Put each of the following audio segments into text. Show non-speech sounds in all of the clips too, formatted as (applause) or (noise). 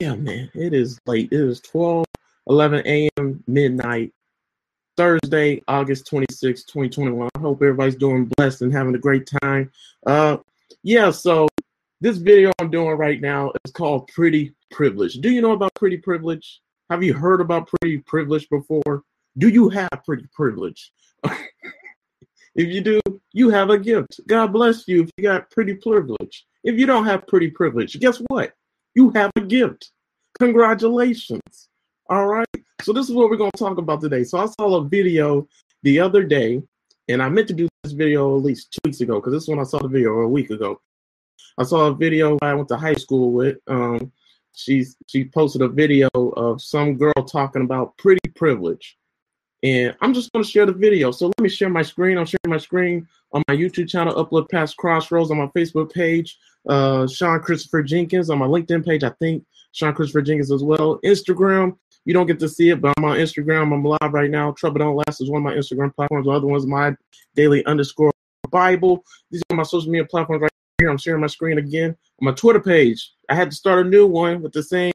yeah, man, it is late. It is 12, 11 a.m. midnight, Thursday, August 26, 2021. I hope everybody's doing blessed and having a great time. Uh, yeah, so this video I'm doing right now is called Pretty Privilege. Do you know about Pretty Privilege? Have you heard about Pretty Privilege before? Do you have Pretty Privilege? (laughs) if you do, you have a gift. God bless you if you got Pretty Privilege. If you don't have Pretty Privilege, guess what? You have a gift. Congratulations. All right. So this is what we're going to talk about today. So I saw a video the other day, and I meant to do this video at least two weeks ago because this is when I saw the video a week ago. I saw a video I went to high school with. Um, she's she posted a video of some girl talking about pretty privilege. And I'm just going to share the video. So let me share my screen. I'm sharing my screen on my YouTube channel, Upload Past Crossroads, on my Facebook page, uh, Sean Christopher Jenkins, on my LinkedIn page, I think Sean Christopher Jenkins as well. Instagram, you don't get to see it, but I'm on Instagram. I'm live right now. Trouble Don't Last is one of my Instagram platforms. The other one's my daily underscore Bible. These are my social media platforms right here. I'm sharing my screen again. On my Twitter page, I had to start a new one with the same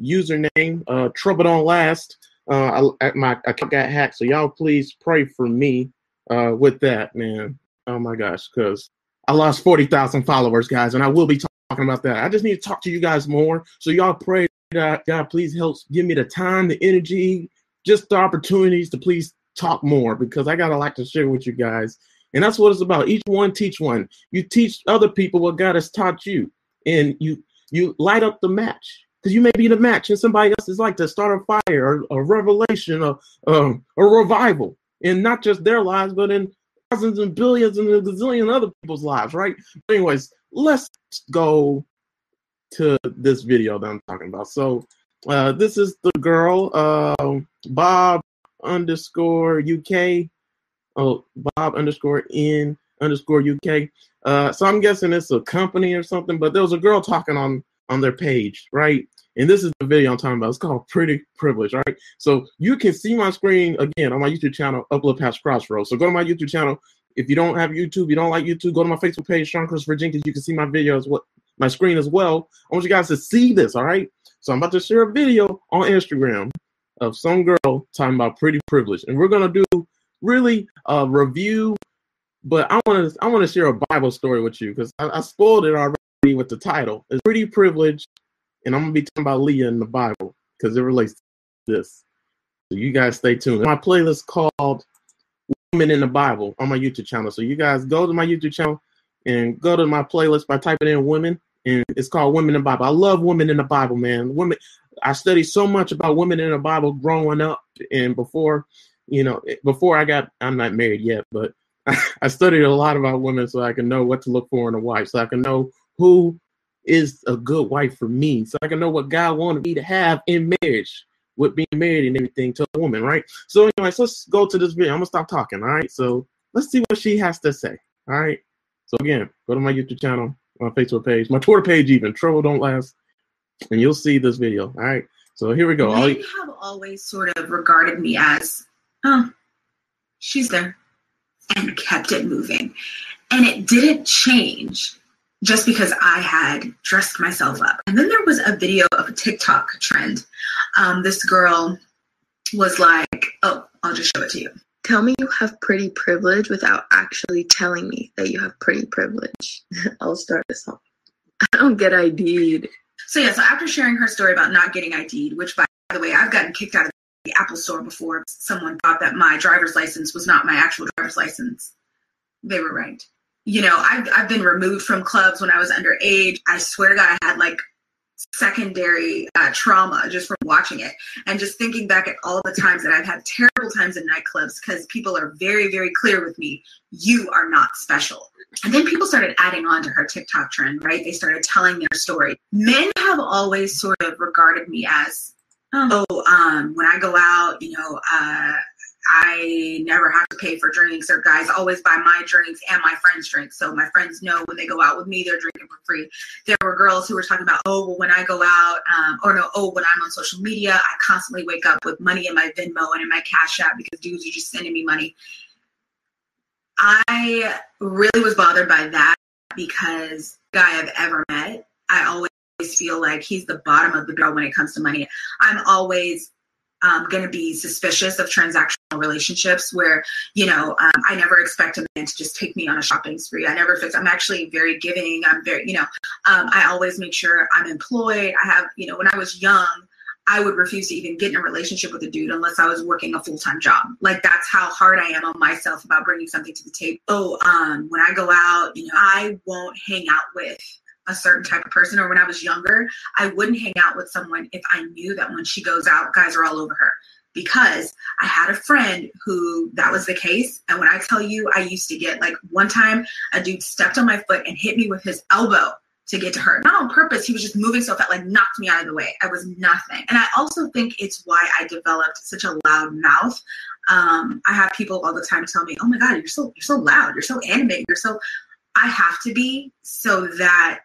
username, uh, Trouble Don't Last. Uh, I, my account got hacked, so y'all please pray for me uh, with that, man. Oh my gosh, because I lost 40,000 followers, guys, and I will be talking about that. I just need to talk to you guys more. So y'all pray God, God, please help give me the time, the energy, just the opportunities to please talk more because I got a lot to share with you guys. And that's what it's about. Each one teach one. You teach other people what God has taught you, and you you light up the match because you may be the match and somebody else is like to start a fire or a revelation or um, a revival in not just their lives but in thousands and billions and a gazillion other people's lives right? Anyways let's go to this video that i'm talking about. So uh, this is the girl uh, bob underscore uk oh bob underscore in underscore uk uh, so i'm guessing it's a company or something but there was a girl talking on on their page, right? And this is the video I'm talking about. It's called Pretty Privilege, right? So you can see my screen again on my YouTube channel, Upload Past Crossroads. So go to my YouTube channel. If you don't have YouTube, you don't like YouTube, go to my Facebook page, Sean Christopher Jenkins. You can see my videos, what my screen as well. I want you guys to see this, all right? So I'm about to share a video on Instagram of some girl talking about pretty privilege, and we're gonna do really a review. But I want to I want to share a Bible story with you because I, I spoiled it already with the title. It's pretty privileged, and I'm gonna be talking about Leah in the Bible because it relates to this. So you guys stay tuned. My playlist called Women in the Bible on my YouTube channel. So you guys go to my YouTube channel and go to my playlist by typing in women, and it's called Women in the Bible. I love women in the Bible, man. Women. I studied so much about women in the Bible growing up, and before, you know, before I got, I'm not married yet, but (laughs) I studied a lot about women so I can know what to look for in a wife, so I can know who is a good wife for me so I can know what God wanted me to have in marriage with being married and everything to a woman, right? So, anyways, let's go to this video. I'm gonna stop talking, all right? So let's see what she has to say. All right. So again, go to my YouTube channel, my Facebook page, my Twitter page, even Trouble Don't Last, and you'll see this video. All right. So here we go. Men have always sort of regarded me as, oh, she's there, and kept it moving. And it didn't change just because I had dressed myself up. And then there was a video of a TikTok trend. Um, this girl was like, oh, I'll just show it to you. Tell me you have pretty privilege without actually telling me that you have pretty privilege. (laughs) I'll start this off. I don't get ID'd. So, yeah, so after sharing her story about not getting ID'd, which by the way, I've gotten kicked out of the Apple store before someone thought that my driver's license was not my actual driver's license. They were right you know, I've, I've been removed from clubs when I was underage. I swear to God, I had like secondary uh, trauma just from watching it and just thinking back at all the times that I've had terrible times in nightclubs because people are very, very clear with me. You are not special. And then people started adding on to her TikTok trend, right? They started telling their story. Men have always sort of regarded me as, oh, um, when I go out, you know, uh, I never have to pay for drinks, or guys always buy my drinks and my friends' drinks. So my friends know when they go out with me, they're drinking for free. There were girls who were talking about, oh, well, when I go out, um, or no, oh, when I'm on social media, I constantly wake up with money in my Venmo and in my Cash App because dudes are just sending me money. I really was bothered by that because guy I've ever met, I always feel like he's the bottom of the barrel when it comes to money. I'm always um, going to be suspicious of transactional relationships where, you know, um, I never expect a man to just take me on a shopping spree. I never fix, I'm actually very giving. I'm very, you know, um, I always make sure I'm employed. I have, you know, when I was young, I would refuse to even get in a relationship with a dude unless I was working a full time job. Like that's how hard I am on myself about bringing something to the table. Oh, um, when I go out, you know, I won't hang out with a certain type of person. Or when I was younger, I wouldn't hang out with someone if I knew that when she goes out, guys are all over her. Because I had a friend who that was the case. And when I tell you, I used to get like one time a dude stepped on my foot and hit me with his elbow to get to her. Not on purpose. He was just moving so fast, like knocked me out of the way. I was nothing. And I also think it's why I developed such a loud mouth. Um, I have people all the time tell me, "Oh my God, you're so you're so loud. You're so animated. You're so." I have to be so that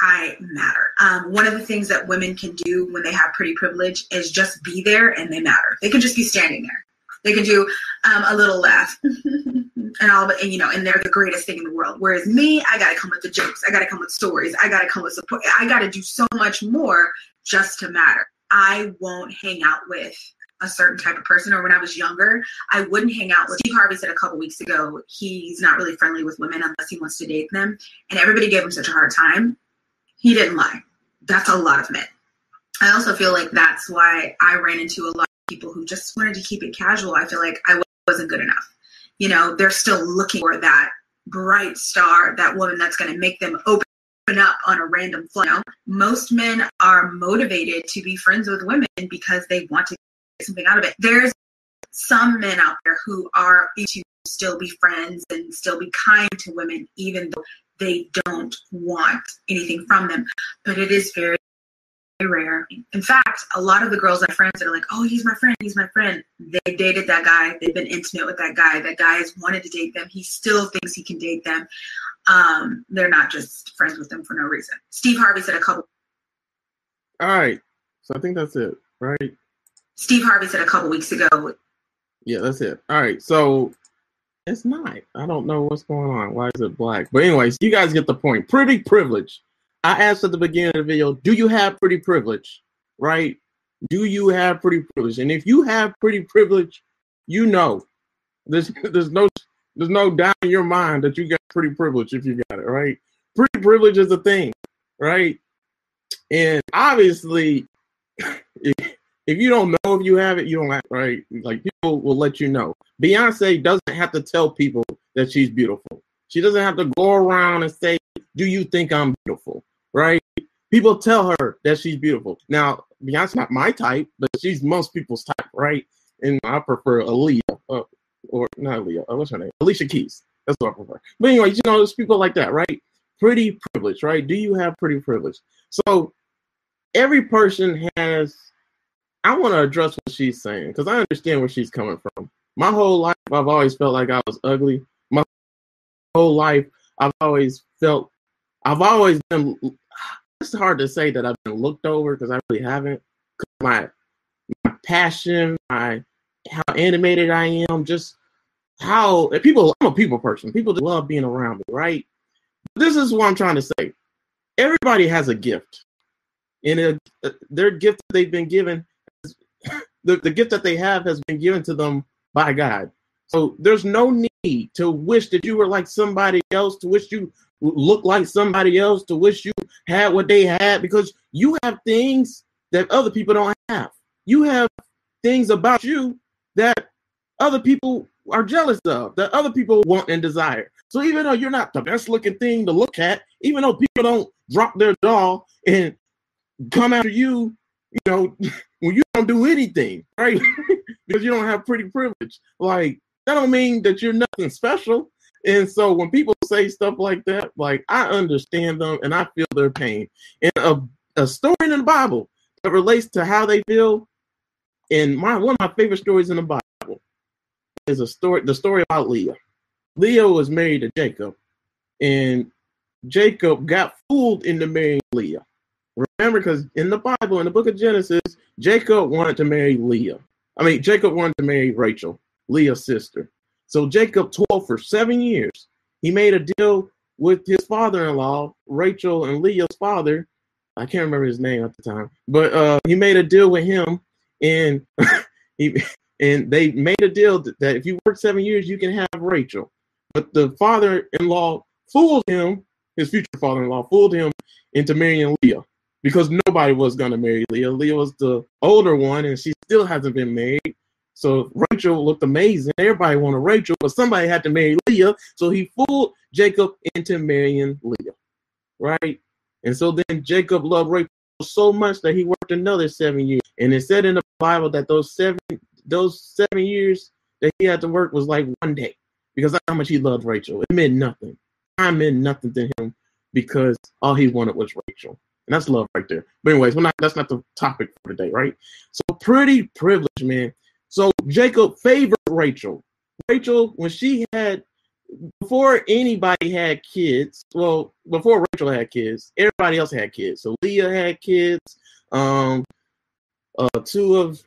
I matter. Um, one of the things that women can do when they have pretty privilege is just be there and they matter. They can just be standing there. They can do um, a little laugh (laughs) and all, and you know, and they're the greatest thing in the world. Whereas me, I got to come with the jokes. I got to come with stories. I got to come with support. I got to do so much more just to matter. I won't hang out with a certain type of person or when I was younger, I wouldn't hang out with Steve Harvey said a couple weeks ago, he's not really friendly with women unless he wants to date them. And everybody gave him such a hard time. He didn't lie. That's a lot of men. I also feel like that's why I ran into a lot of people who just wanted to keep it casual. I feel like I wasn't good enough. You know, they're still looking for that bright star, that woman that's going to make them open up on a random flight. You know? Most men are motivated to be friends with women because they want to get something out of it. There's some men out there who are to still be friends and still be kind to women, even though they don't want anything from them. But it is very rare. In fact, a lot of the girls I friends that are like, "Oh, he's my friend. He's my friend." They dated that guy. They've been intimate with that guy. That guy has wanted to date them. He still thinks he can date them. Um, they're not just friends with them for no reason. Steve Harvey said a couple. All right, so I think that's it, right? Steve Harvey said a couple weeks ago. Yeah, that's it. All right, so it's not. I don't know what's going on. Why is it black? But anyways, you guys get the point. Pretty privilege. I asked at the beginning of the video, do you have pretty privilege? Right? Do you have pretty privilege? And if you have pretty privilege, you know there's (laughs) there's no there's no doubt in your mind that you got pretty privilege if you got it, right? Pretty privilege is a thing, right? And obviously, (laughs) if, you don't know if you have it, you don't have right? Like people will let you know. Beyonce doesn't have to tell people that she's beautiful. She doesn't have to go around and say, Do you think I'm beautiful? Right? People tell her that she's beautiful. Now, Beyonce's not my type, but she's most people's type, right? And I prefer Aaliyah, uh, or not Aaliyah, uh, what's her name? Alicia Keys. That's what I prefer. But anyway, you know, there's people like that, right? Pretty privilege, right? Do you have pretty privilege? So every person has I want to address what she's saying because I understand where she's coming from. My whole life, I've always felt like I was ugly. My whole life, I've always felt, I've always been. It's hard to say that I've been looked over because I really haven't. My my passion, my how animated I am, just how people. I'm a people person. People just love being around me, right? This is what I'm trying to say. Everybody has a gift, and a, uh, their gift that they've been given (laughs) the, the gift that they have has been given to them by God. So there's no need to wish that you were like somebody else, to wish you look like somebody else, to wish you had what they had, because you have things that other people don't have. You have things about you that other people are jealous of, that other people want and desire. So even though you're not the best looking thing to look at, even though people don't drop their jaw and come after you, you know, (laughs) when you don't do anything, right? (laughs) because you don't have pretty privilege. Like that don't mean that you're nothing special. And so when people say stuff like that, like I understand them and I feel their pain. And a, a story in the Bible that relates to how they feel, and my one of my favorite stories in the Bible is a story, the story about Leah. Leah was married to Jacob, and Jacob got fooled into marrying Leah. Remember, because in the Bible, in the book of Genesis, Jacob wanted to marry Leah. I mean, Jacob wanted to marry Rachel, Leah's sister. So Jacob toiled for seven years. He made a deal with his father in law, Rachel and Leah's father, I can't remember his name at the time, but uh, he made a deal with him, and (laughs) he and they made a deal that if you work seven years, you can have Rachel. But the father-in-law fooled him, his future father-in-law fooled him into marrying Leah because nobody was gonna marry Leah. Leah was the older one, and she still hasn't been married. So Rachel looked amazing. Everybody wanted Rachel, but somebody had to marry Leah. So he fooled Jacob into marrying Leah, right? And so then Jacob loved Rachel so much that he worked another seven years. And it said in the Bible that those seven those seven years that he had to work was like one day because how much he loved Rachel. It meant nothing. Time meant nothing to him because all he wanted was Rachel. And that's love right there. But anyways, we're not that's not the topic for today, right? So pretty privileged, man. So Jacob favored Rachel. Rachel, when she had before anybody had kids, well, before Rachel had kids, everybody else had kids. So Leah had kids. Um, uh, two of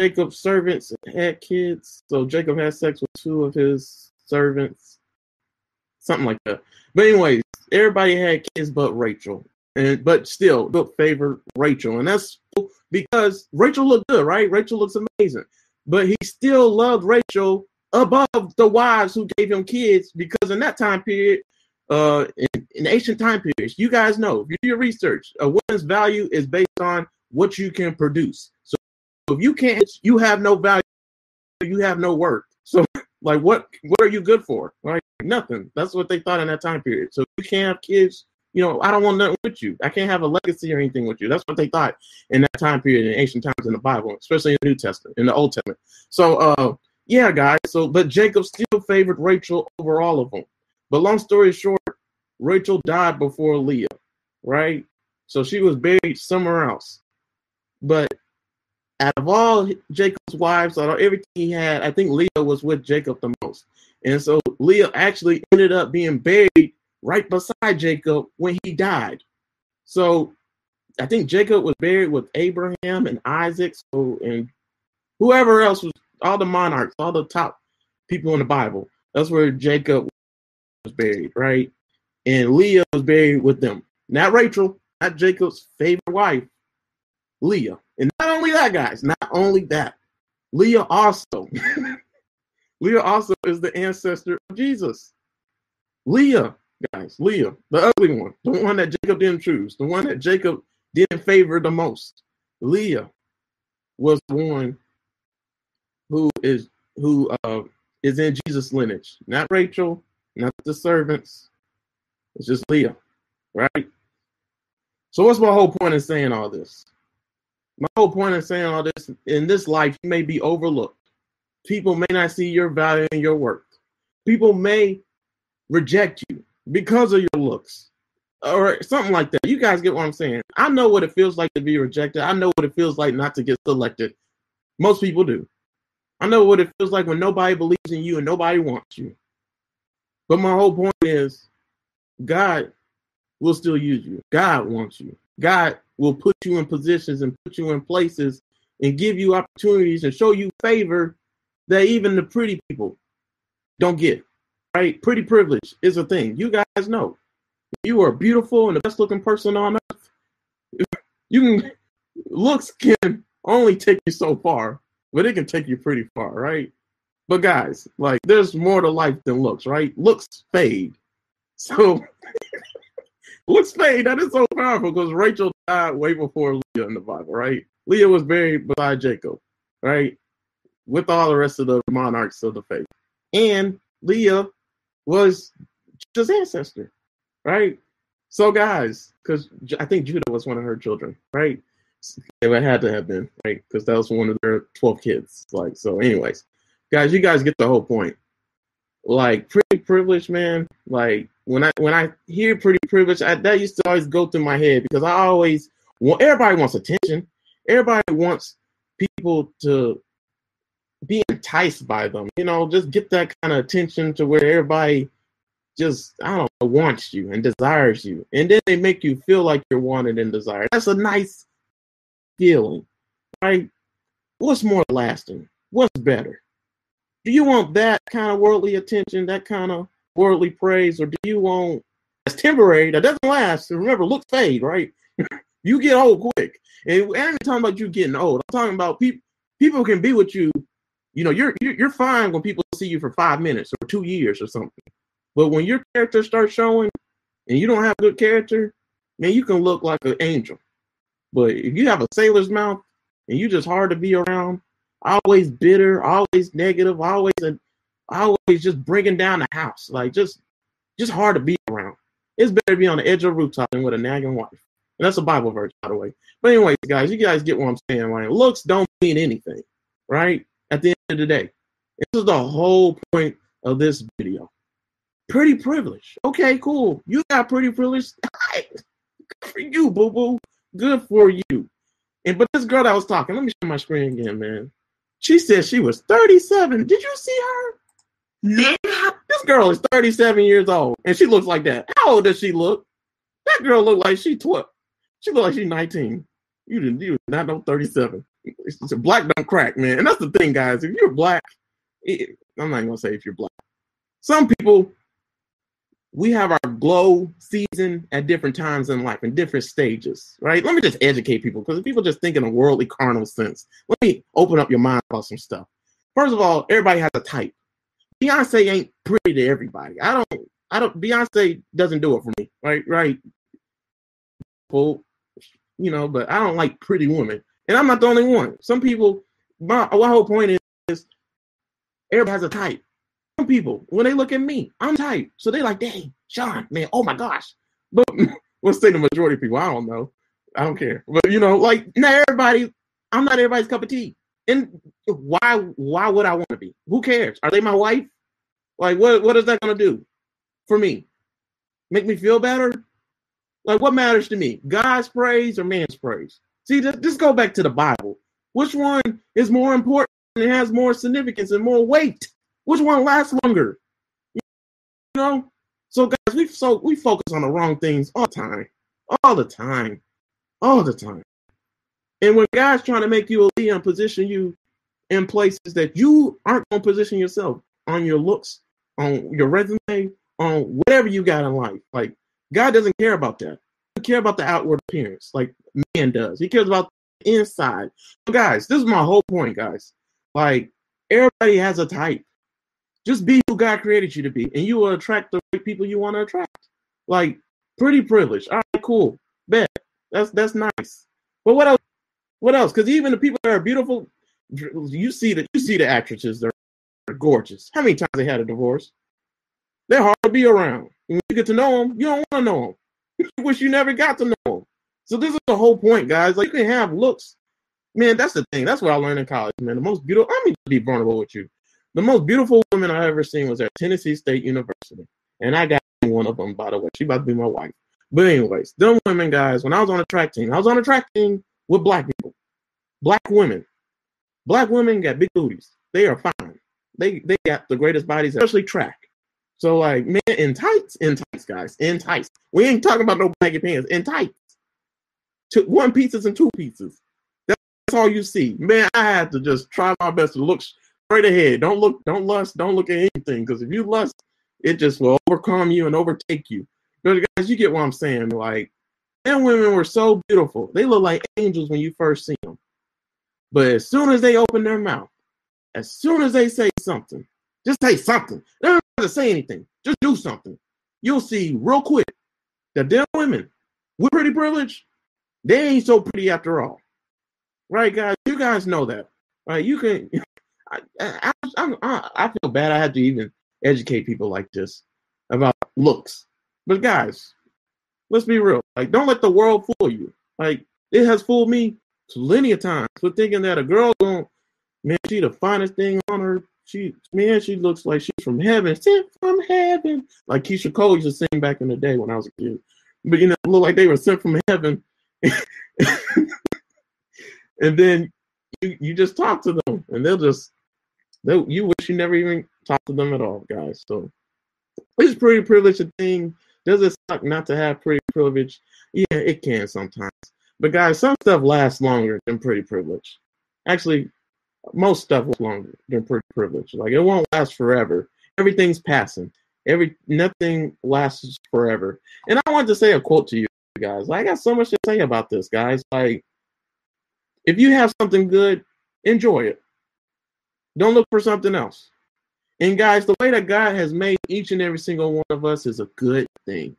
Jacob's servants had kids. So Jacob had sex with two of his servants, something like that. But anyways, everybody had kids but Rachel, and but still, look favored Rachel, and that's because Rachel looked good, right? Rachel looks amazing, but he still loved Rachel above the wives who gave him kids because in that time period, uh, in, in ancient time periods, you guys know if you do your research, a woman's value is based on what you can produce. So if you can't, you have no value, you have no worth. So (laughs) like, what what are you good for? Like nothing. That's what they thought in that time period. So you can't have kids. You know, I don't want nothing with you. I can't have a legacy or anything with you. That's what they thought in that time period in ancient times in the Bible, especially in the New Testament, in the Old Testament. So, uh, yeah, guys. So, but Jacob still favored Rachel over all of them. But long story short, Rachel died before Leah, right? So she was buried somewhere else. But out of all Jacob's wives, out of everything he had, I think Leah was with Jacob the most. And so Leah actually ended up being buried right beside Jacob when he died. So I think Jacob was buried with Abraham and Isaac, so and whoever else was all the monarchs, all the top people in the Bible. That's where Jacob was buried, right? And Leah was buried with them. Not Rachel, not Jacob's favorite wife, Leah. And not only that, guys, not only that, Leah also, (laughs) Leah also is the ancestor of Jesus. Leah, guys, Leah, the ugly one, the one that Jacob didn't choose, the one that Jacob didn't favor the most. Leah was the one who is who uh, is in Jesus' lineage, not Rachel, not the servants. It's just Leah, right? So what's my whole point in saying all this? My whole point in saying all this in this life, you may be overlooked. People may not see your value in your work. People may reject you because of your looks or something like that. You guys get what I'm saying? I know what it feels like to be rejected. I know what it feels like not to get selected. Most people do. I know what it feels like when nobody believes in you and nobody wants you. But my whole point is God will still use you. God wants you. God will put you in positions and put you in places and give you opportunities and show you favor that even the pretty people don't get. Right? Pretty privilege is a thing. You guys know. You are beautiful and the best looking person on earth. You can looks can only take you so far but it can take you pretty far, right? But guys, like there's more to life than looks, right? Looks fade. So (laughs) looks fade. That is so powerful because Rachel died way before Leah in the Bible, right? Leah was buried beside Jacob, right? With all the rest of the monarchs of the faith. And Leah was just ancestor, right? So guys, because I think Judah was one of her children, right? It had to have been right because that was one of their twelve kids. Like so, anyways, guys, you guys get the whole point. Like pretty privileged, man. Like when I when I hear pretty privileged, I, that used to always go through my head because I always want everybody wants attention. Everybody wants people to be enticed by them. You know, just get that kind of attention to where everybody just I don't know wants you and desires you, and then they make you feel like you're wanted and desired. That's a nice feeling, right? What's more lasting? What's better? Do you want that kind of worldly attention, that kind of worldly praise, or do you want that's temporary that doesn't last? Remember, look fade, right? (laughs) you get old quick. And I ain't talking about you getting old. I'm talking about people. People can be with you. You know, you're you're fine when people see you for five minutes or two years or something. But when your character starts showing, and you don't have good character, man, you can look like an angel. But if you have a sailor's mouth and you just hard to be around, always bitter, always negative, always and always just bringing down the house, like just just hard to be around. It's better to be on the edge of a rooftop than with a nagging wife. And that's a Bible verse, by the way. But anyways, guys, you guys get what I'm saying. Like looks don't mean anything, right? At the end of the day. This is the whole point of this video. Pretty privilege. Okay, cool. You got pretty privilege. (laughs) Good for you, boo boo. Good for you. And but this girl that was talking, let me show my screen again, man. She said she was 37. Did you see her? This girl is 37 years old and she looks like that. How old does she look? That girl look like she 12. She look like she's 19. You didn't you did not know 37. It's a black don't crack, man. And that's the thing, guys. If you're black, it, I'm not gonna say if you're black. Some people we have our glow season at different times in life in different stages, right? Let me just educate people because people just think in a worldly carnal sense. Let me open up your mind about some stuff. First of all, everybody has a type. Beyonce ain't pretty to everybody. I don't I don't Beyonce doesn't do it for me. Right, right. Well, you know, but I don't like pretty women. And I'm not the only one. Some people my, my whole point is, everybody has a type. Some people, when they look at me, I'm tight. So they like, dang, Sean, man, oh my gosh. But (laughs) let's say the majority of people, I don't know. I don't care. But you know, like not everybody, I'm not everybody's cup of tea. And why why would I want to be? Who cares? Are they my wife? Like what what is that gonna do for me? Make me feel better? Like what matters to me? God's praise or man's praise? See, just, go back to the Bible. Which one is more important and has more significance and more weight? Which one lasts longer? You know? So guys, we so we focus on the wrong things all the time. All the time. All the time. And when God's trying to make you a leader and position you in places that you aren't going to position yourself on your looks, on your resume, on whatever you got in life. Like God doesn't care about that. Care about the outward appearance, like man does. He cares about the inside. So guys, this is my whole point, guys. Like everybody has a type. Just be who God created you to be, and you will attract the right people you want to attract. Like pretty privileged. All right, cool. Bet. That's that's nice. But what else? What else? Because even the people that are beautiful, you see that you see the actresses, they're gorgeous. How many times they had a divorce? They're hard to be around. When you get to know them, you don't want to know them. (laughs) Wish you never got to know them. So this is the whole point, guys. Like you can have looks. Man, that's the thing. That's what I learned in college, man. The most beautiful. I'm gonna be vulnerable with you. The most beautiful woman I ever seen was at Tennessee State University, and I got one of them. By the way, she about to be my wife. But anyways, them women, guys. When I was on a track team, I was on a track team with black people, black women. Black women got big booties. They are fine. They they got the greatest bodies, especially track. So like, man, in tights, in tights, guys, in tights. We ain't talking about no baggy pants. In tights. Two, one pieces and two pieces. That's all you see. Man, I had to just try my best to look straight ahead. Don't look, don't lust, don't look at anything. Because if you lust, it just will overcome you and overtake you. But guys, you get what I'm saying. Like, them women were so beautiful. They look like angels when you first see them. But as soon as they open their mouth, as soon as they say something, just say something. To say anything. Just do something. You'll see real quick that them women with pretty privilege, they ain't so pretty after all. Right, guys? You guys know that. Right? You can. (laughs) I, I, I, I feel bad. I had to even educate people like this about looks. But guys, let's be real. Like, don't let the world fool you. Like, it has fooled me plenty of times for thinking that a girl going man, she the finest thing on her. She man, she looks like she's from heaven, sent from heaven. Like Keyshia Cole used to sing back in the day when I was a kid. But you know, look like they were sent from heaven. (laughs) and then you you just talk to them, and they'll just they you wish you never even talked to them at all, guys. So it's pretty privileged a thing. Does it suck not to have pretty privilege? Yeah, it can sometimes. But guys, some stuff lasts longer than pretty privilege. Actually, most stuff lasts longer than privilege. Like it won't last forever. Everything's passing. Every nothing lasts forever. And I want to say a quote to you guys. I got so much to say about this, guys. Like, if you have something good, enjoy it. Don't look for something else. And guys, the way that God has made each and every single one of us is a good thing.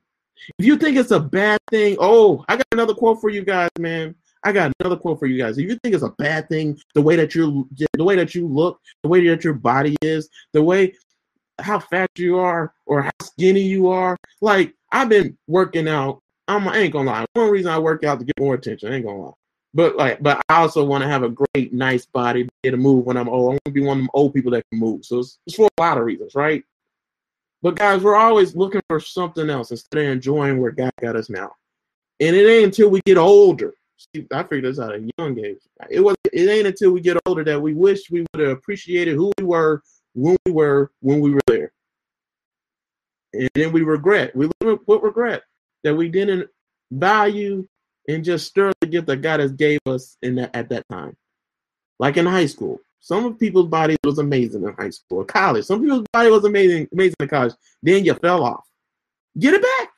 If you think it's a bad thing, oh, I got another quote for you guys, man. I got another quote for you guys. If you think it's a bad thing, the way that you the way that you look, the way that your body is, the way how fat you are or how skinny you are, like I've been working out. I'm, I ain't gonna lie. One reason I work out to get more attention. I ain't gonna lie. But like, but I also want to have a great, nice body, be able to move when I'm old. I want to be one of them old people that can move. So it's, it's for a lot of reasons, right? But guys, we're always looking for something else instead of enjoying where God got us now. And it ain't until we get older. I figured this out at a young age. It was. It ain't until we get older that we wish we would have appreciated who we were when we were when we were there. And then we regret. We live with regret that we didn't value and just stir the gift that God has gave us in that at that time. Like in high school. Some of people's body was amazing in high school, college. Some people's body was amazing, amazing in college. Then you fell off. Get it back.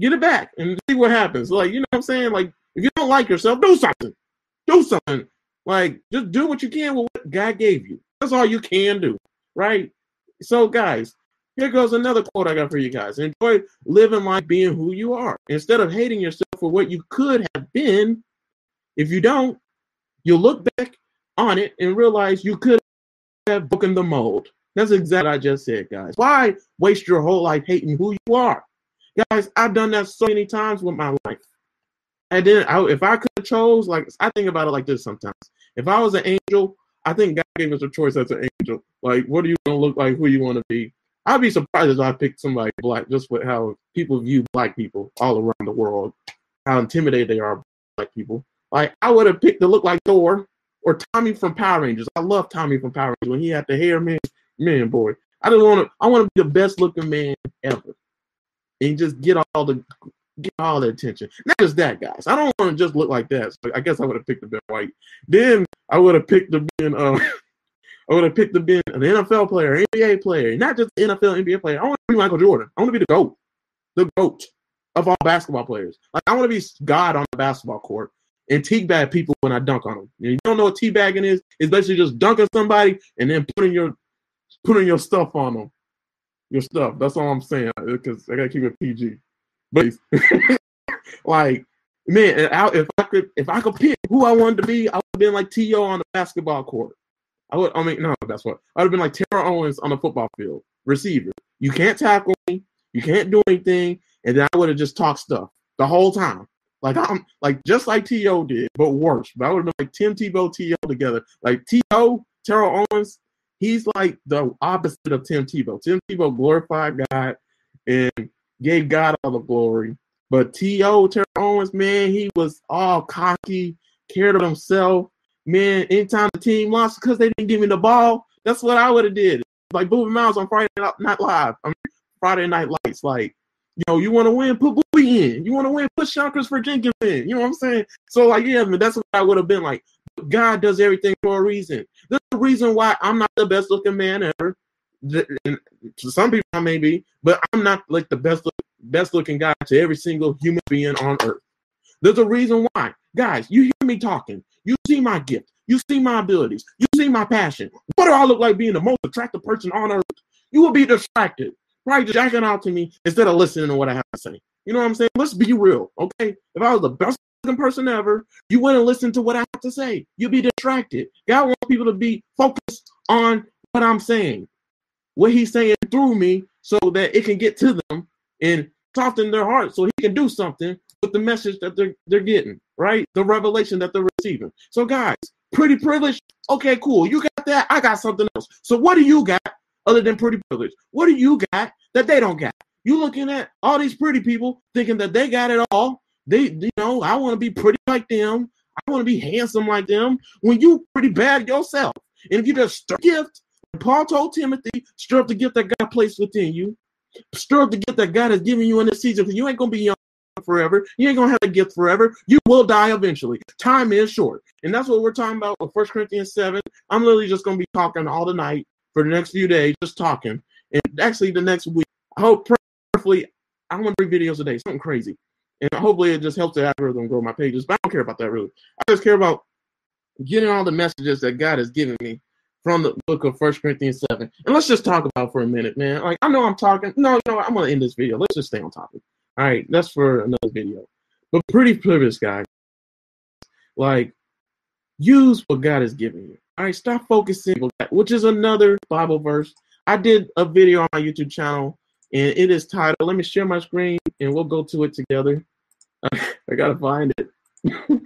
Get it back and see what happens. Like, you know what I'm saying? Like, if you don't like yourself, do something. Do something. Like, just do what you can with what God gave you. That's all you can do. Right? So, guys, here goes another quote I got for you guys. Enjoy living life being who you are. Instead of hating yourself for what you could have been, if you don't, you'll look back on it and realize you could have broken the mold. That's exactly what I just said, guys. Why waste your whole life hating who you are? Guys, I've done that so many times with my life. And then I, if I could chose, like I think about it like this sometimes. If I was an angel, I think God gave us a choice as an angel. Like, what are you gonna look like? Who you want to be? I'd be surprised if I picked somebody black, just with how people view black people all around the world, how intimidated they are black people. Like I would have picked to look like Thor or Tommy from Power Rangers. I love Tommy from Power Rangers when he had the hair, man. Man, boy, I just want to. I want to be the best looking man ever, and just get all the get all the attention. Not just that, guys. I don't want to just look like that. So I guess I would have picked the Ben White. Then I would have picked the Ben. Uh, (laughs) I would have picked the Ben, an NFL player, NBA player, not just NFL, NBA player. I want to be Michael Jordan. I want to be the GOAT, the GOAT of all basketball players. Like I want to be God on the basketball court and teabag people when I dunk on them. You don't know what teabagging is? It's basically just dunking somebody and then putting your putting your stuff on them. Your stuff. That's all I'm saying because I gotta keep it PG. But (laughs) like, man, if I could if I could pick who I wanted to be, I would have been like T.O. on the basketball court. I would. I mean, no, that's what I would have been like Terrell Owens on the football field, receiver. You can't tackle me. You can't do anything, and then I would have just talked stuff the whole time. Like I'm like just like T.O. did, but worse. But I would have been like Tim Tebow, T.O. together. Like T.O. Terrell Owens, he's like the opposite of Tim Tebow. Tim Tebow glorified God and gave God all the glory. But T.O. Terrell Owens, man, he was all cocky, cared of himself, man, anytime the team lost because they didn't give me the ball, that's what I would have did. Like Boobie Miles on Friday Night Live, I mean, Friday Night Lights. Like, you know, you want to win, put Boobie in. You want to win, put Sean Christopher Jenkins in. You know what I'm saying? So, like, yeah, man, that's what I would have been like. God does everything for a reason. There's a reason why I'm not the best looking man ever. To some people, I may be, but I'm not like the best best looking guy to every single human being on earth. There's a reason why. Guys, you hear me talking. You see my gift. You see my abilities. You see my passion. What do I look like being the most attractive person on earth? You will be distracted, right? Jacking out to me instead of listening to what I have to say. You know what I'm saying? Let's be real, okay? If I was the best person ever, you wouldn't listen to what I have to say. You'd be distracted. God wants people to be focused on what I'm saying, what He's saying through me, so that it can get to them and soften their heart, so He can do something with the message that they're they're getting, right? The revelation that they're receiving. So, guys, pretty privilege. Okay, cool. You got that. I got something else. So, what do you got other than pretty privilege? What do you got that they don't got? You looking at all these pretty people thinking that they got it all. They, you know, I want to be pretty like them. I want to be handsome like them. When you pretty bad yourself, and if you just gift, Paul told Timothy, stir up the gift that God placed within you. Stir up the gift that God has given you in this season. Because you ain't gonna be young forever. You ain't gonna have a gift forever. You will die eventually. Time is short, and that's what we're talking about with First Corinthians seven. I'm literally just gonna be talking all the night for the next few days, just talking, and actually the next week. I hope prayerfully I'm going to three videos a day, something crazy. and hopefully it just helps the algorithm grow my pages. But I don't care about that really. I just care about getting all the messages that God has given me from the book of First Corinthians 7. And let's just talk about for a minute, man. Like I know I'm talking. No, no, I'm gonna end this video. Let's just stay on topic. All right, that's for another video. But pretty privileged guy. Like, use what God has given you. All right, stop focusing, which is another Bible verse. I did a video on my YouTube channel, and it is titled. Let me share my screen, and we'll go to it together. (laughs) I gotta find it. (laughs)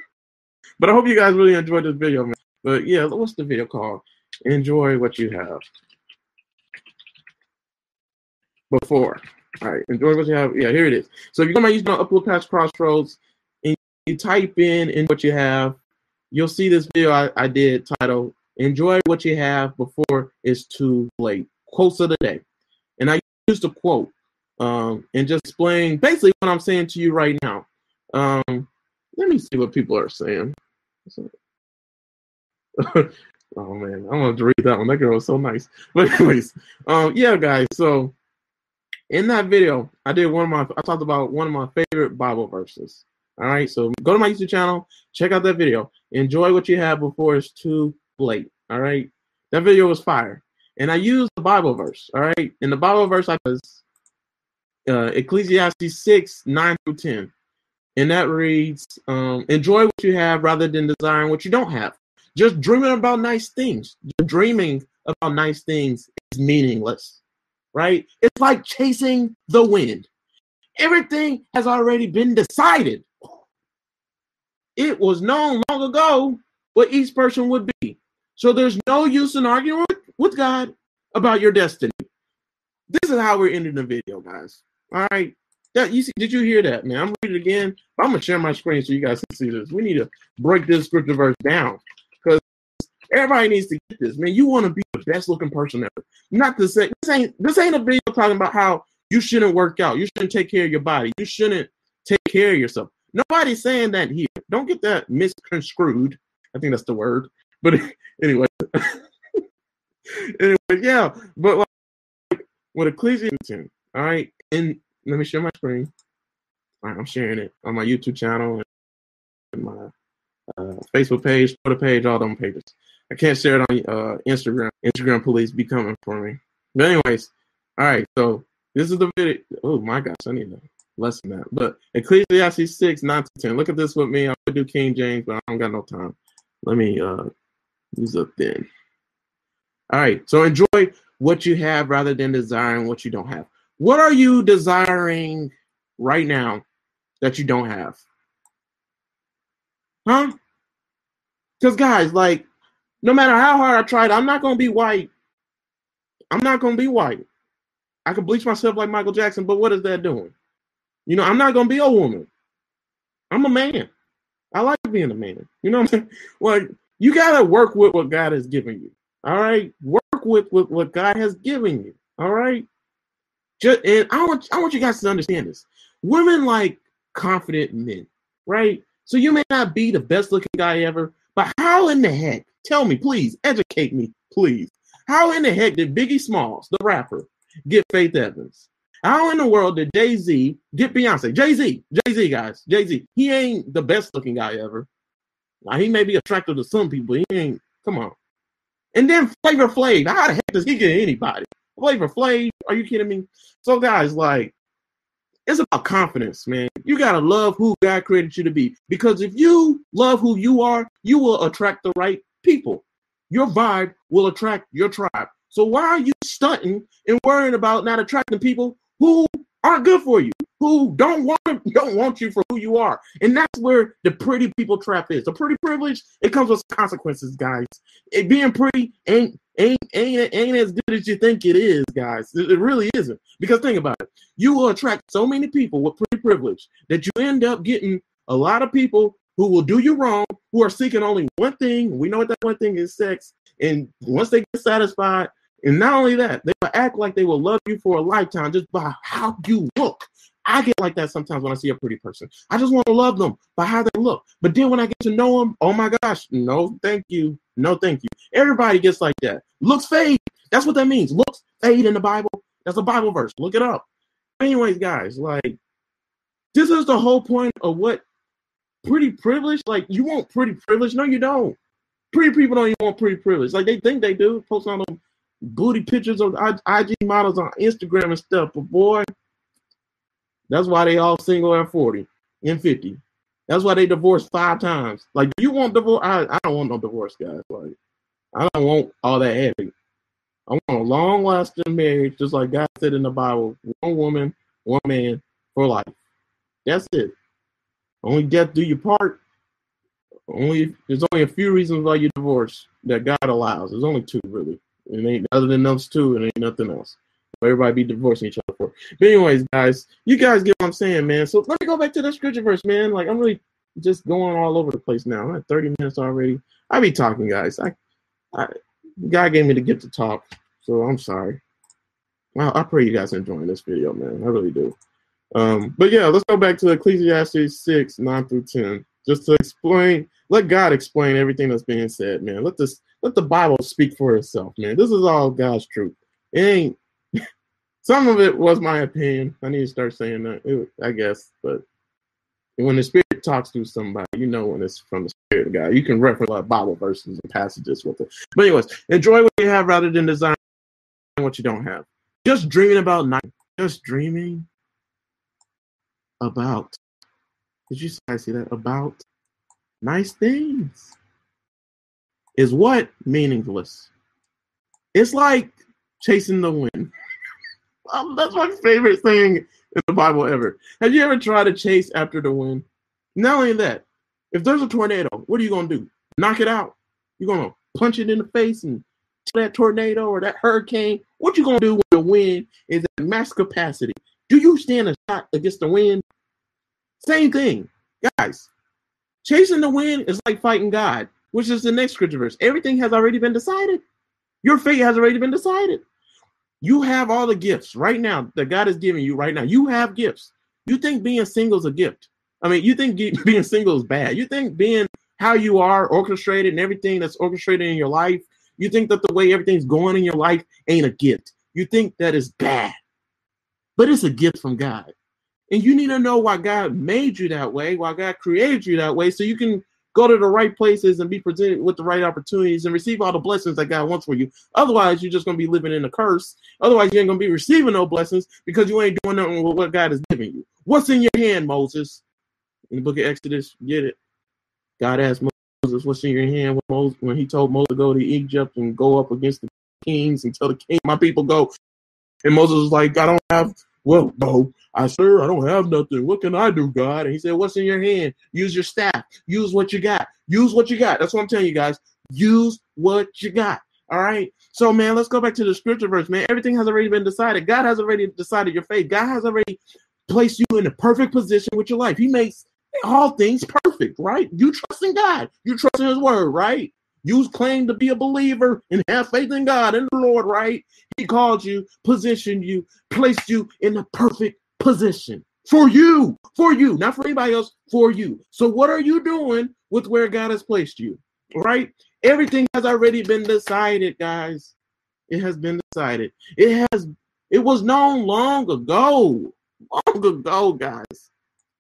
but I hope you guys really enjoyed this video, man. But yeah, what's the video called? Enjoy what you have. Before. All right, enjoy what you have. Yeah, here it is. So if you're to use my upload past crossroads and you type in in what you have, you'll see this video I, I did titled Enjoy What You Have Before It's Too Late. Quotes of the day. And I used a quote um, and just explain basically what I'm saying to you right now. Um, let me see what people are saying. (laughs) (laughs) oh man, I wanted to read that one. That girl was so nice. (laughs) But anyways, um, yeah, guys. So in that video, I did one of my. I talked about one of my favorite Bible verses. All right, so go to my YouTube channel, check out that video. Enjoy what you have before it's too late. All right, that video was fire, and I used the Bible verse. All right, in the Bible verse, I was uh, Ecclesiastes six nine through ten, and that reads, um, "Enjoy what you have rather than desiring what you don't have." Just dreaming about nice things, just dreaming about nice things is meaningless, right? It's like chasing the wind. Everything has already been decided. It was known long ago what each person would be. So there's no use in arguing with, with God about your destiny. This is how we're ending the video, guys. All right. That you see, did you hear that, man? I'm reading it again. I'm gonna share my screen so you guys can see this. We need to break this scripture verse down. Everybody needs to get this, man. You want to be the best looking person ever. Not to say this ain't this ain't a video talking about how you shouldn't work out. You shouldn't take care of your body. You shouldn't take care of yourself. Nobody's saying that here. Don't get that misconstrued. I think that's the word. But (laughs) anyway, (laughs) anyway, yeah. But like with Ecclesiastes, all right. And let me share my screen. All right, I'm sharing it on my YouTube channel and my uh, Facebook page, Twitter page, all them pages. I can't share it on uh, Instagram. Instagram police be coming for me. But anyways, all right. So this is the video. Oh my gosh, I need to lessen that. But Ecclesiastes six nine to ten. Look at this with me. I would do King James, but I don't got no time. Let me uh use up then. All right. So enjoy what you have rather than desiring what you don't have. What are you desiring right now that you don't have? Huh? Because guys, like no matter how hard I tried, I'm not gonna be white. I'm not gonna be white. I could bleach myself like Michael Jackson, but what is that doing? You know, I'm not gonna be a woman. I'm a man. I like being a man. You know what I'm saying? (laughs) Like you gotta work with what God has given you. All right, work with, with what God has given you. All right. Just and I want I want you guys to understand this. Women like confident men, right? So you may not be the best looking guy ever, but how in the heck Tell me, please, educate me, please. How in the heck did Biggie Smalls, the rapper, get Faith Evans? How in the world did Jay Z get Beyonce? Jay Z, Jay Z, guys, Jay Z. He ain't the best looking guy ever. Now, he may be attractive to some people. He ain't. Come on. And then Flavor Flav. How the heck does he get anybody? Flavor Flav? Are you kidding me? So, guys, like, it's about confidence, man. You gotta love who God created you to be. Because if you love who you are, you will attract the right people. Your vibe will attract your tribe. So why are you stunting and worrying about not attracting people who aren't good for you, who don't want don't want you for who you are? And that's where the pretty people trap is. The pretty privilege it comes with consequences, guys. It being pretty ain't ain't ain't ain't as good as you think it is, guys. It, it really isn't. Because think about it, you will attract so many people with pretty privilege that you end up getting a lot of people who will do you wrong, who are seeking only one thing. We know what that one thing is sex. And once they get satisfied, and not only that, they will act like they will love you for a lifetime just by how you look. I get like that sometimes when I see a pretty person. I just want to love them by how they look. But then when I get to know them, oh my gosh, no, thank you. No, thank you. Everybody gets like that. Looks fade. That's what that means. Looks fade in the Bible. That's a Bible verse. Look it up. Anyways, guys, like This is the whole point of what pretty privilege. Like you want pretty privilege? No, you don't. Pretty people don't even want pretty privilege. Like they think they do. Post on them booty pictures of IG models on Instagram and stuff. But boy, that's why they all single at 40 and 50. That's why they divorced five times. Like, you want divorce? I, I don't want no divorce, guys. Like, I don't want all that heavy. I want a long lasting marriage, just like God said in the Bible one woman, one man for life. That's it. Only death do you part. Only there's only a few reasons why you divorce that God allows. There's only two really. It ain't other than those two, it ain't nothing else. Everybody be divorcing each other for. But anyways, guys, you guys get what I'm saying, man. So let me go back to the scripture verse, man. Like I'm really just going all over the place now. I'm at 30 minutes already. I be talking, guys. I, I God gave me the gift to talk, so I'm sorry. I, I pray you guys enjoying this video, man. I really do. Um, but yeah, let's go back to Ecclesiastes 6, 9 through 10. Just to explain, let God explain everything that's being said, man. Let this let the Bible speak for itself, man. This is all God's truth. It ain't (laughs) some of it was my opinion. I need to start saying that, it, I guess. But when the Spirit talks to somebody, you know when it's from the Spirit of God. You can reference Bible verses and passages with it. But anyways, enjoy what you have rather than design what you don't have. Just dreaming about night. Just dreaming about. Did you guys see that? About nice things. Is what meaningless? It's like chasing the wind. (laughs) Um, that's my favorite thing in the Bible ever. Have you ever tried to chase after the wind? Not only that, if there's a tornado, what are you gonna do? Knock it out? You're gonna punch it in the face and that tornado or that hurricane? What you gonna do when the wind is at max capacity? Do you stand a shot against the wind? Same thing, guys. Chasing the wind is like fighting God, which is the next scripture verse. Everything has already been decided. Your fate has already been decided. You have all the gifts right now that God is giving you right now. You have gifts. You think being single is a gift. I mean, you think (laughs) being single is bad. You think being how you are orchestrated and everything that's orchestrated in your life, you think that the way everything's going in your life ain't a gift. You think that is bad. But it's a gift from God. And you need to know why God made you that way, why God created you that way, so you can go to the right places and be presented with the right opportunities and receive all the blessings that God wants for you. Otherwise, you're just going to be living in a curse. Otherwise, you ain't going to be receiving no blessings because you ain't doing nothing with what God is giving you. What's in your hand, Moses? In the book of Exodus, get it. God asked Moses, What's in your hand? When, Moses, when he told Moses to go to Egypt and go up against the kings and tell the king, My people go. And Moses was like, I don't have well, no, I sir, I don't have nothing. What can I do, God? And he said, What's in your hand? Use your staff. Use what you got. Use what you got. That's what I'm telling you guys. Use what you got. All right. So, man, let's go back to the scripture verse, man. Everything has already been decided. God has already decided your fate. God has already placed you in a perfect position with your life. He makes all things perfect, right? You trust in God. You trust in His word, right? You claim to be a believer and have faith in God and the Lord, right? He called you, positioned you, placed you in the perfect position for you, for you, not for anybody else, for you. So, what are you doing with where God has placed you? Right? Everything has already been decided, guys. It has been decided. It has, it was known long ago, long ago, guys,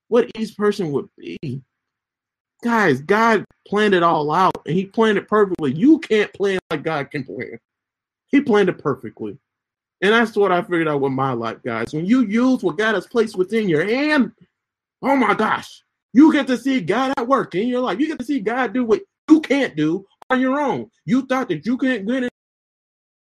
what each person would be guys, God planned it all out and he planned it perfectly. You can't plan like God can plan. He planned it perfectly. And that's what I figured out with my life, guys. When you use what God has placed within your hand, oh my gosh, you get to see God at work in your life. You get to see God do what you can't do on your own. You thought that you couldn't get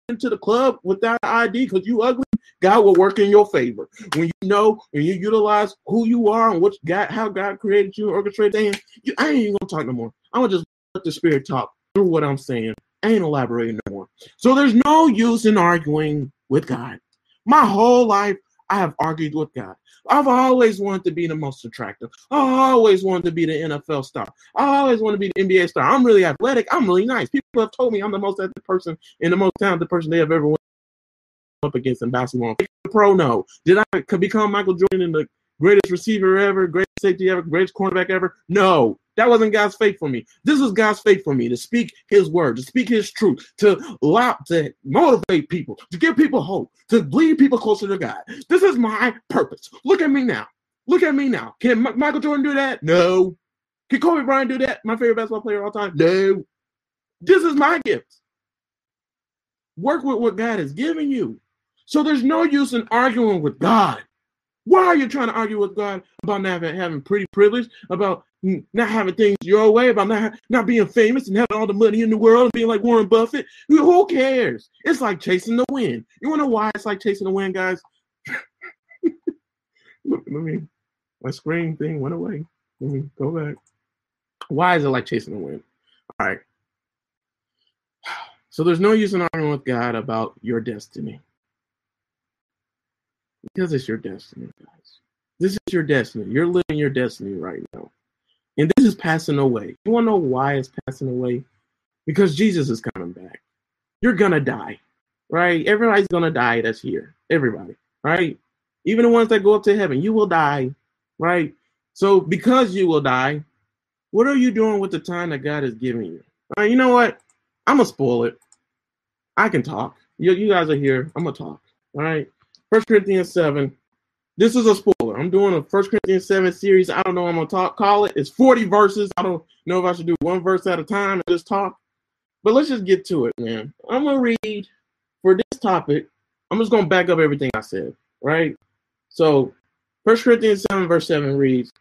into the club without ID because you ugly. God will work in your favor. When you know and you utilize who you are and what God, how God created you, orchestrated things, you, I ain't even gonna talk no more. I'm gonna just let the spirit talk through what I'm saying. I ain't elaborating no more. So there's no use in arguing with God. My whole life, I have argued with God. I've always wanted to be the most attractive. I always wanted to be the NFL star. I always want to be the NBA star. I'm really athletic. I'm really nice. People have told me I'm the most athletic person and the most talented person they have ever up against in basketball. Pro, no. Did I become Michael Jordan and the greatest receiver ever, greatest safety ever, greatest cornerback ever? No. That wasn't God's faith for me. This is God's faith for me to speak His word, to speak His truth, to allow, to motivate people, to give people hope, to lead people closer to God. This is my purpose. Look at me now. Look at me now. Can M- Michael Jordan do that? No. Can Kobe Bryant do that? My favorite basketball player of all time? No. This is my gift. Work with what God has given you. So there's no use in arguing with God. Why are you trying to argue with God about not having, having pretty privilege, about not having things your way, about not, not being famous and having all the money in the world and being like Warren Buffett? Who cares? It's like chasing the wind. You want to know why it's like chasing the wind, guys? (laughs) Look, Let me, my screen thing went away. Let me go back. Why is it like chasing the wind? All right. (sighs) So there's no use in arguing with God about your destiny. Because it's your destiny, guys. This is your destiny. You're living your destiny right now. And this is passing away. You want to know why it's passing away? Because Jesus is coming back. You're going to die, right? Everybody's going to die that's here. Everybody, right? Even the ones that go up to heaven, you will die, right? So because you will die, what are you doing with the time that God is giving you? You know what? I'm gonna spoil it. I can talk. You, you guys are here. I'm gonna talk. All right. First Corinthians 7. This is a spoiler. I'm doing a First Corinthians 7 series. I don't know I'm gonna talk call it. It's 40 verses. I don't know if I should do one verse at a time and just talk. But let's just get to it, man. I'm gonna read for this topic. I'm just gonna back up everything I said, right? So First Corinthians 7, verse 7 reads,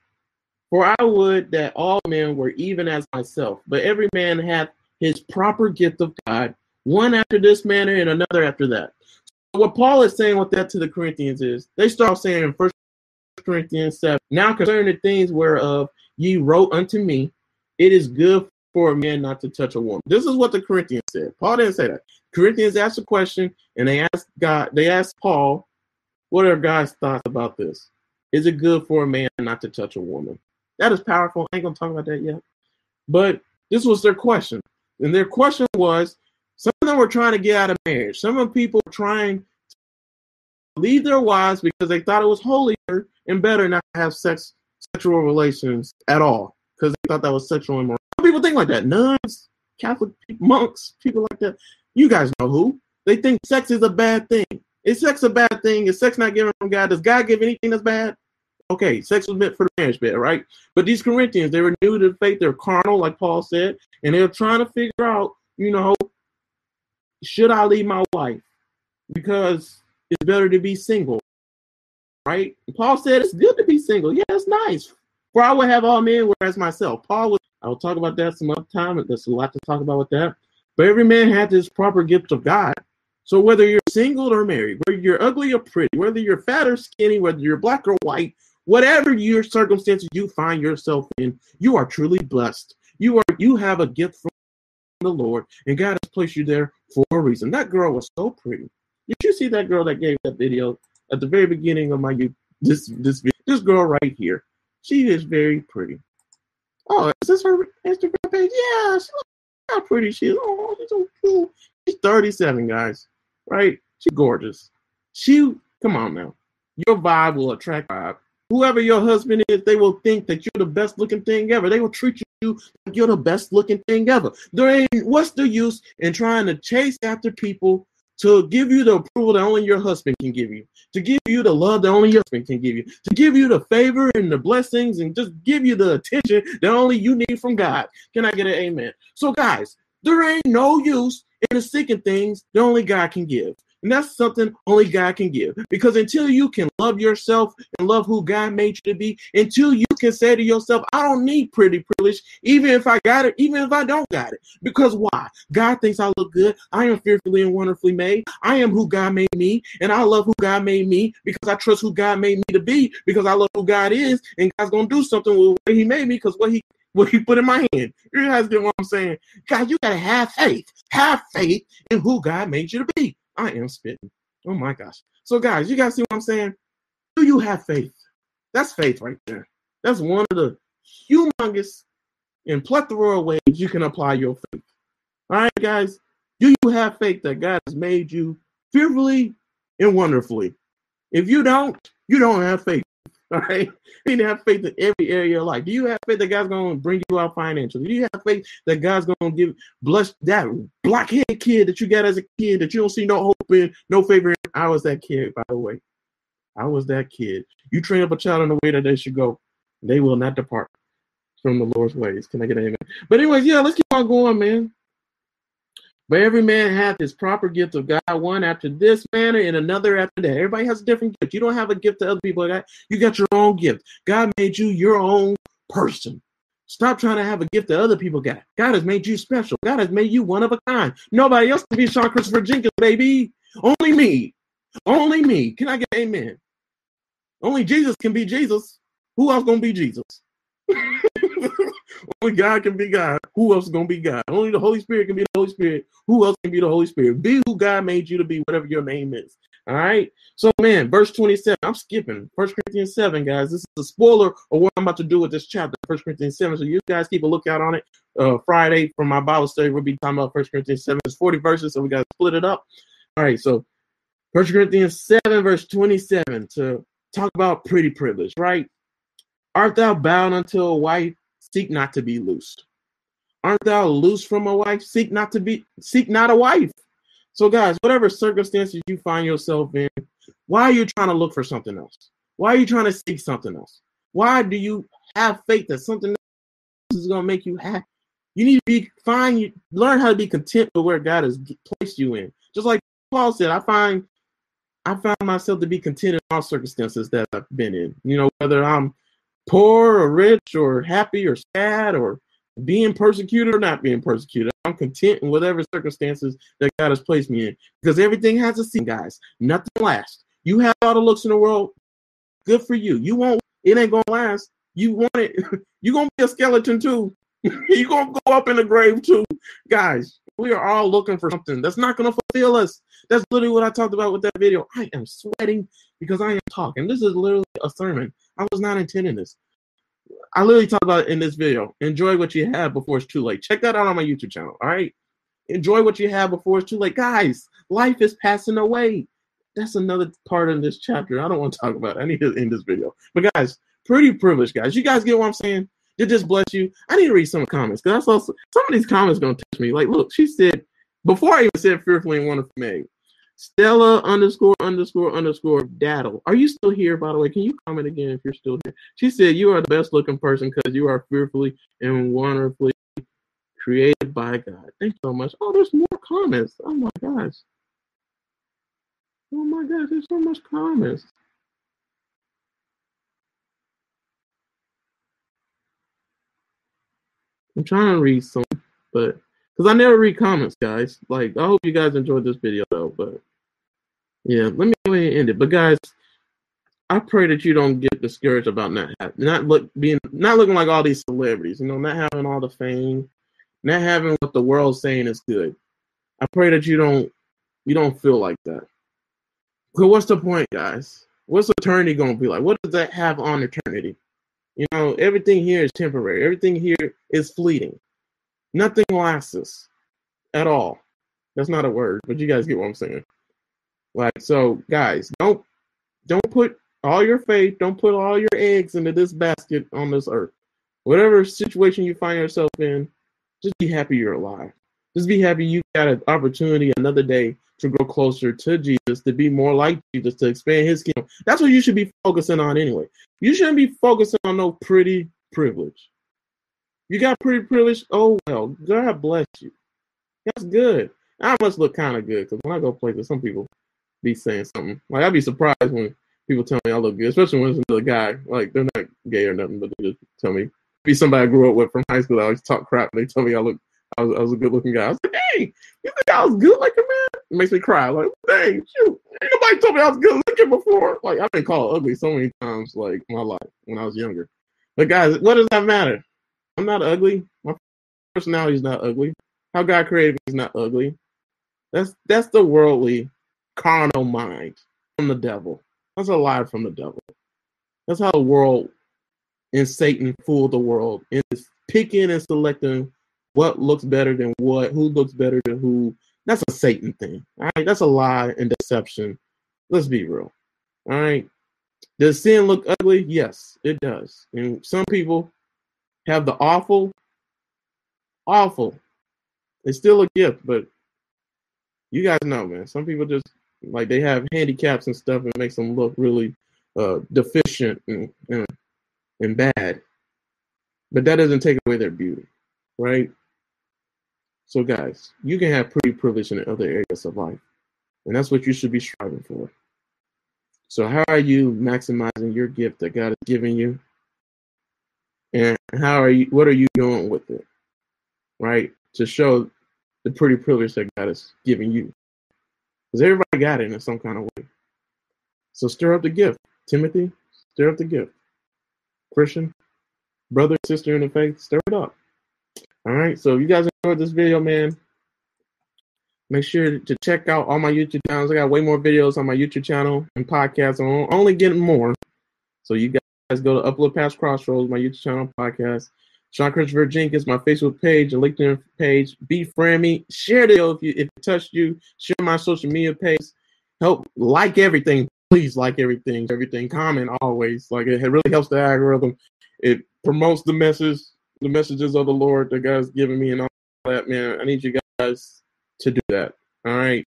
For I would that all men were even as myself, but every man hath his proper gift of God, one after this manner and another after that. What Paul is saying with that to the Corinthians is they start saying in First Corinthians 7, Now concerning the things whereof ye wrote unto me, it is good for a man not to touch a woman. This is what the Corinthians said. Paul didn't say that. Corinthians asked a question and they asked God, they asked Paul, what are God's thoughts about this? Is it good for a man not to touch a woman? That is powerful. I ain't gonna talk about that yet. But this was their question. And their question was some of them were trying to get out of marriage. Some of people were trying to leave their wives because they thought it was holier and better not to have sex sexual relations at all because they thought that was sexual immoral. Some people think like that. Nuns, Catholic monks, people like that. You guys know who. They think sex is a bad thing. Is sex a bad thing? Is sex not given from God? Does God give anything that's bad? Okay, sex was meant for the marriage bed, right? But these Corinthians, they were new to the faith, they're carnal, like Paul said, and they're trying to figure out, you know, should I leave my wife? Because it's better to be single, right? Paul said it's good to be single. Yeah, it's nice. For I would have all men, whereas myself. Paul was, I will talk about that some other time. There's a lot to talk about with that. But every man had his proper gift of God. So whether you're single or married, whether you're ugly or pretty, whether you're fat or skinny, whether you're black or white, whatever your circumstances you find yourself in, you are truly blessed. You are you have a gift from the Lord, and God has placed you there for a reason. That girl was so pretty. Did you see that girl that gave that video at the very beginning of my this this video? This girl right here, she is very pretty. Oh, is this her Instagram page? Yeah, she looks how pretty she is. Oh, she's so cool. She's 37, guys right? She's gorgeous. She, come on now. Your vibe will attract vibe. Whoever your husband is, they will think that you're the best looking thing ever. They will treat you like you're the best looking thing ever. There ain't what's the use in trying to chase after people to give you the approval that only your husband can give you, to give you the love that only your husband can give you, to give you the favor and the blessings and just give you the attention that only you need from God. Can I get an amen? So, guys, there ain't no use in the seeking things that only God can give. And that's something only God can give. Because until you can love yourself and love who God made you to be, until you can say to yourself, I don't need pretty privilege, even if I got it, even if I don't got it. Because why? God thinks I look good. I am fearfully and wonderfully made. I am who God made me, and I love who God made me because I trust who God made me to be, because I love who God is, and God's gonna do something with what He made me, because what He what he put in my hand. You guys get what I'm saying? God, you gotta have faith. Have faith in who God made you to be. I am spitting. Oh my gosh. So, guys, you guys see what I'm saying? Do you have faith? That's faith right there. That's one of the humongous and plethora of ways you can apply your faith. All right, guys. Do you have faith that God has made you fearfully and wonderfully? If you don't, you don't have faith. (laughs) All right. You need to have faith in every area of your life. Do you have faith that God's going to bring you out financially? Do you have faith that God's going to give bless that blockhead kid that you got as a kid that you don't see no hope in, no favor in? I was that kid, by the way. I was that kid. You train up a child in the way that they should go, they will not depart from the Lord's ways. Can I get an amen? But anyways, yeah, let's keep on going, man. But every man hath his proper gift of God, one after this manner and another after that. Everybody has a different gift. You don't have a gift that other people got. You got your own gift. God made you your own person. Stop trying to have a gift that other people got. God has made you special. God has made you one of a kind. Nobody else can be Sean Christopher Jenkins, baby. Only me. Only me. Can I get amen? Only Jesus can be Jesus. Who else gonna be Jesus? (laughs) Only God can be God. Who else is gonna be God? Only the Holy Spirit can be the Holy Spirit. Who else can be the Holy Spirit? Be who God made you to be, whatever your name is. All right. So, man, verse 27. I'm skipping First Corinthians 7, guys. This is a spoiler of what I'm about to do with this chapter, First Corinthians 7. So, you guys keep a lookout on it. Uh, Friday from my Bible study, we'll be talking about First Corinthians 7. It's 40 verses, so we got to split it up. All right. So, First Corinthians 7, verse 27, to talk about pretty privilege, right? Art thou bound unto a wife? Seek not to be loosed. Aren't thou loose from a wife? Seek not to be, seek not a wife. So, guys, whatever circumstances you find yourself in, why are you trying to look for something else? Why are you trying to seek something else? Why do you have faith that something else is going to make you happy? You need to be fine. You learn how to be content with where God has placed you in. Just like Paul said, I find I found myself to be content in all circumstances that I've been in. You know, whether I'm poor or rich or happy or sad or being persecuted or not being persecuted. I'm content in whatever circumstances that God has placed me in. Because everything has a season, guys. Nothing lasts. You have all the looks in the world. Good for you. You won't, it ain't gonna last. You want it, (laughs) you're gonna be a skeleton too. (laughs) you're gonna go up in the grave too. Guys, we are all looking for something that's not gonna fulfill us. That's literally what I talked about with that video. I am sweating because I am talking. This is literally a sermon. I was not intending this. I literally talk about in this video. Enjoy what you have before it's too late. Check that out on my YouTube channel. All right. Enjoy what you have before it's too late. Guys, life is passing away. That's another part in this chapter. I don't want to talk about it. I need to end this video. But guys, pretty privileged, guys. You guys get what I'm saying? Did this bless you? I need to read some comments because I saw some of these comments gonna touch me. Like, look, she said before I even said fearfully and wonderfully made. Stella underscore underscore underscore daddle. Are you still here, by the way? Can you comment again if you're still here? She said, You are the best looking person because you are fearfully and wonderfully created by God. Thanks so much. Oh, there's more comments. Oh my gosh. Oh my gosh, there's so much comments. I'm trying to read some, but because I never read comments, guys. Like, I hope you guys enjoyed this video though, but yeah, let me go ahead and end it. But guys, I pray that you don't get discouraged about not not look being not looking like all these celebrities, you know, not having all the fame, not having what the world's saying is good. I pray that you don't you don't feel like that. Because what's the point, guys? What's eternity gonna be like? What does that have on eternity? You know, everything here is temporary. Everything here is fleeting. Nothing lasts at all. That's not a word, but you guys get what I'm saying. Like so, guys, don't don't put all your faith, don't put all your eggs into this basket on this earth. Whatever situation you find yourself in, just be happy you're alive. Just be happy you got an opportunity another day to grow closer to Jesus, to be more like Jesus, to expand his kingdom. That's what you should be focusing on anyway. You shouldn't be focusing on no pretty privilege. You got pretty privileged. Oh well, God bless you. That's good. I must look kind of good because when I go places, some people be saying something. Like I'd be surprised when people tell me I look good, especially when it's another guy. Like they're not gay or nothing, but they just tell me. Be somebody I grew up with from high school. I always talk crap. They tell me I look, I was, I was a good looking guy. I was like, hey, you think I was good looking, man? It makes me cry. Like, dang, shoot, ain't nobody told me I was good looking before. Like I've been called ugly so many times, like my life when I was younger. But guys, what does that matter? I'm not ugly. My personality is not ugly. How God created me is not ugly. That's that's the worldly carnal mind from the devil. That's a lie from the devil. That's how the world and Satan fool the world and is picking and selecting what looks better than what, who looks better than who. That's a Satan thing. All right, that's a lie and deception. Let's be real. All right. Does sin look ugly? Yes, it does. And some people have the awful, awful. It's still a gift, but you guys know, man. Some people just like they have handicaps and stuff and makes them look really uh, deficient and, and and bad, but that doesn't take away their beauty, right? So, guys, you can have pretty privilege in other areas of life, and that's what you should be striving for. So, how are you maximizing your gift that God has given you? And how are you? What are you doing with it, right? To show the pretty privilege that God has given you, because everybody got it in some kind of way. So, stir up the gift, Timothy. Stir up the gift. Christian, brother, sister in the faith, stir it up. All right. So if you guys enjoyed this video, man, make sure to check out all my YouTube channels. I got way more videos on my YouTube channel and podcasts. I'm only getting more. So you guys go to Upload Past Crossroads, my YouTube channel, podcast. Sean Christopher Jenkins, my Facebook page and LinkedIn page. Befriend me. Share the if you if it touched you. Share my social media page. Help like everything please like everything, everything, comment always. Like it really helps the algorithm. It promotes the message, the messages of the Lord that God's giving me and all that, man. I need you guys to do that. All right. (laughs)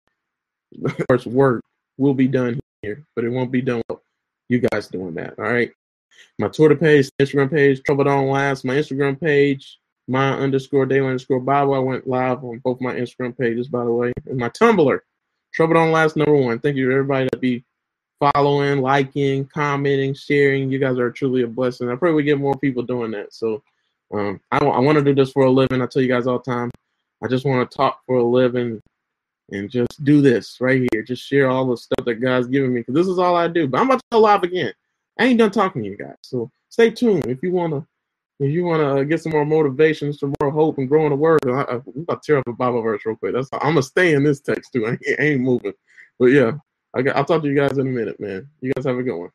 Of course, work will be done here, but it won't be done with you guys doing that. All right. My Twitter page, Instagram page, Trouble Don't Last, my Instagram page, my underscore daily underscore Bible. I went live on both my Instagram pages, by the way, and my Tumblr. Trouble Don't Last number one. Thank you to everybody that be following, liking, commenting, sharing. You guys are truly a blessing. I pray we get more people doing that. So um, I, I want to do this for a living. I tell you guys all the time. I just want to talk for a living and just do this right here. Just share all the stuff that God's giving me because this is all I do. But I'm about to go live again. I ain't done talking to you guys. So stay tuned if you want to. If you want to uh, get some more motivation, some more hope, and grow in the word, I, I, I'm about to tear up a Bible verse real quick. That's I'm gonna stay in this text too. (laughs) I ain't, I ain't moving, but yeah, I got, I'll talk to you guys in a minute, man. You guys have a good one.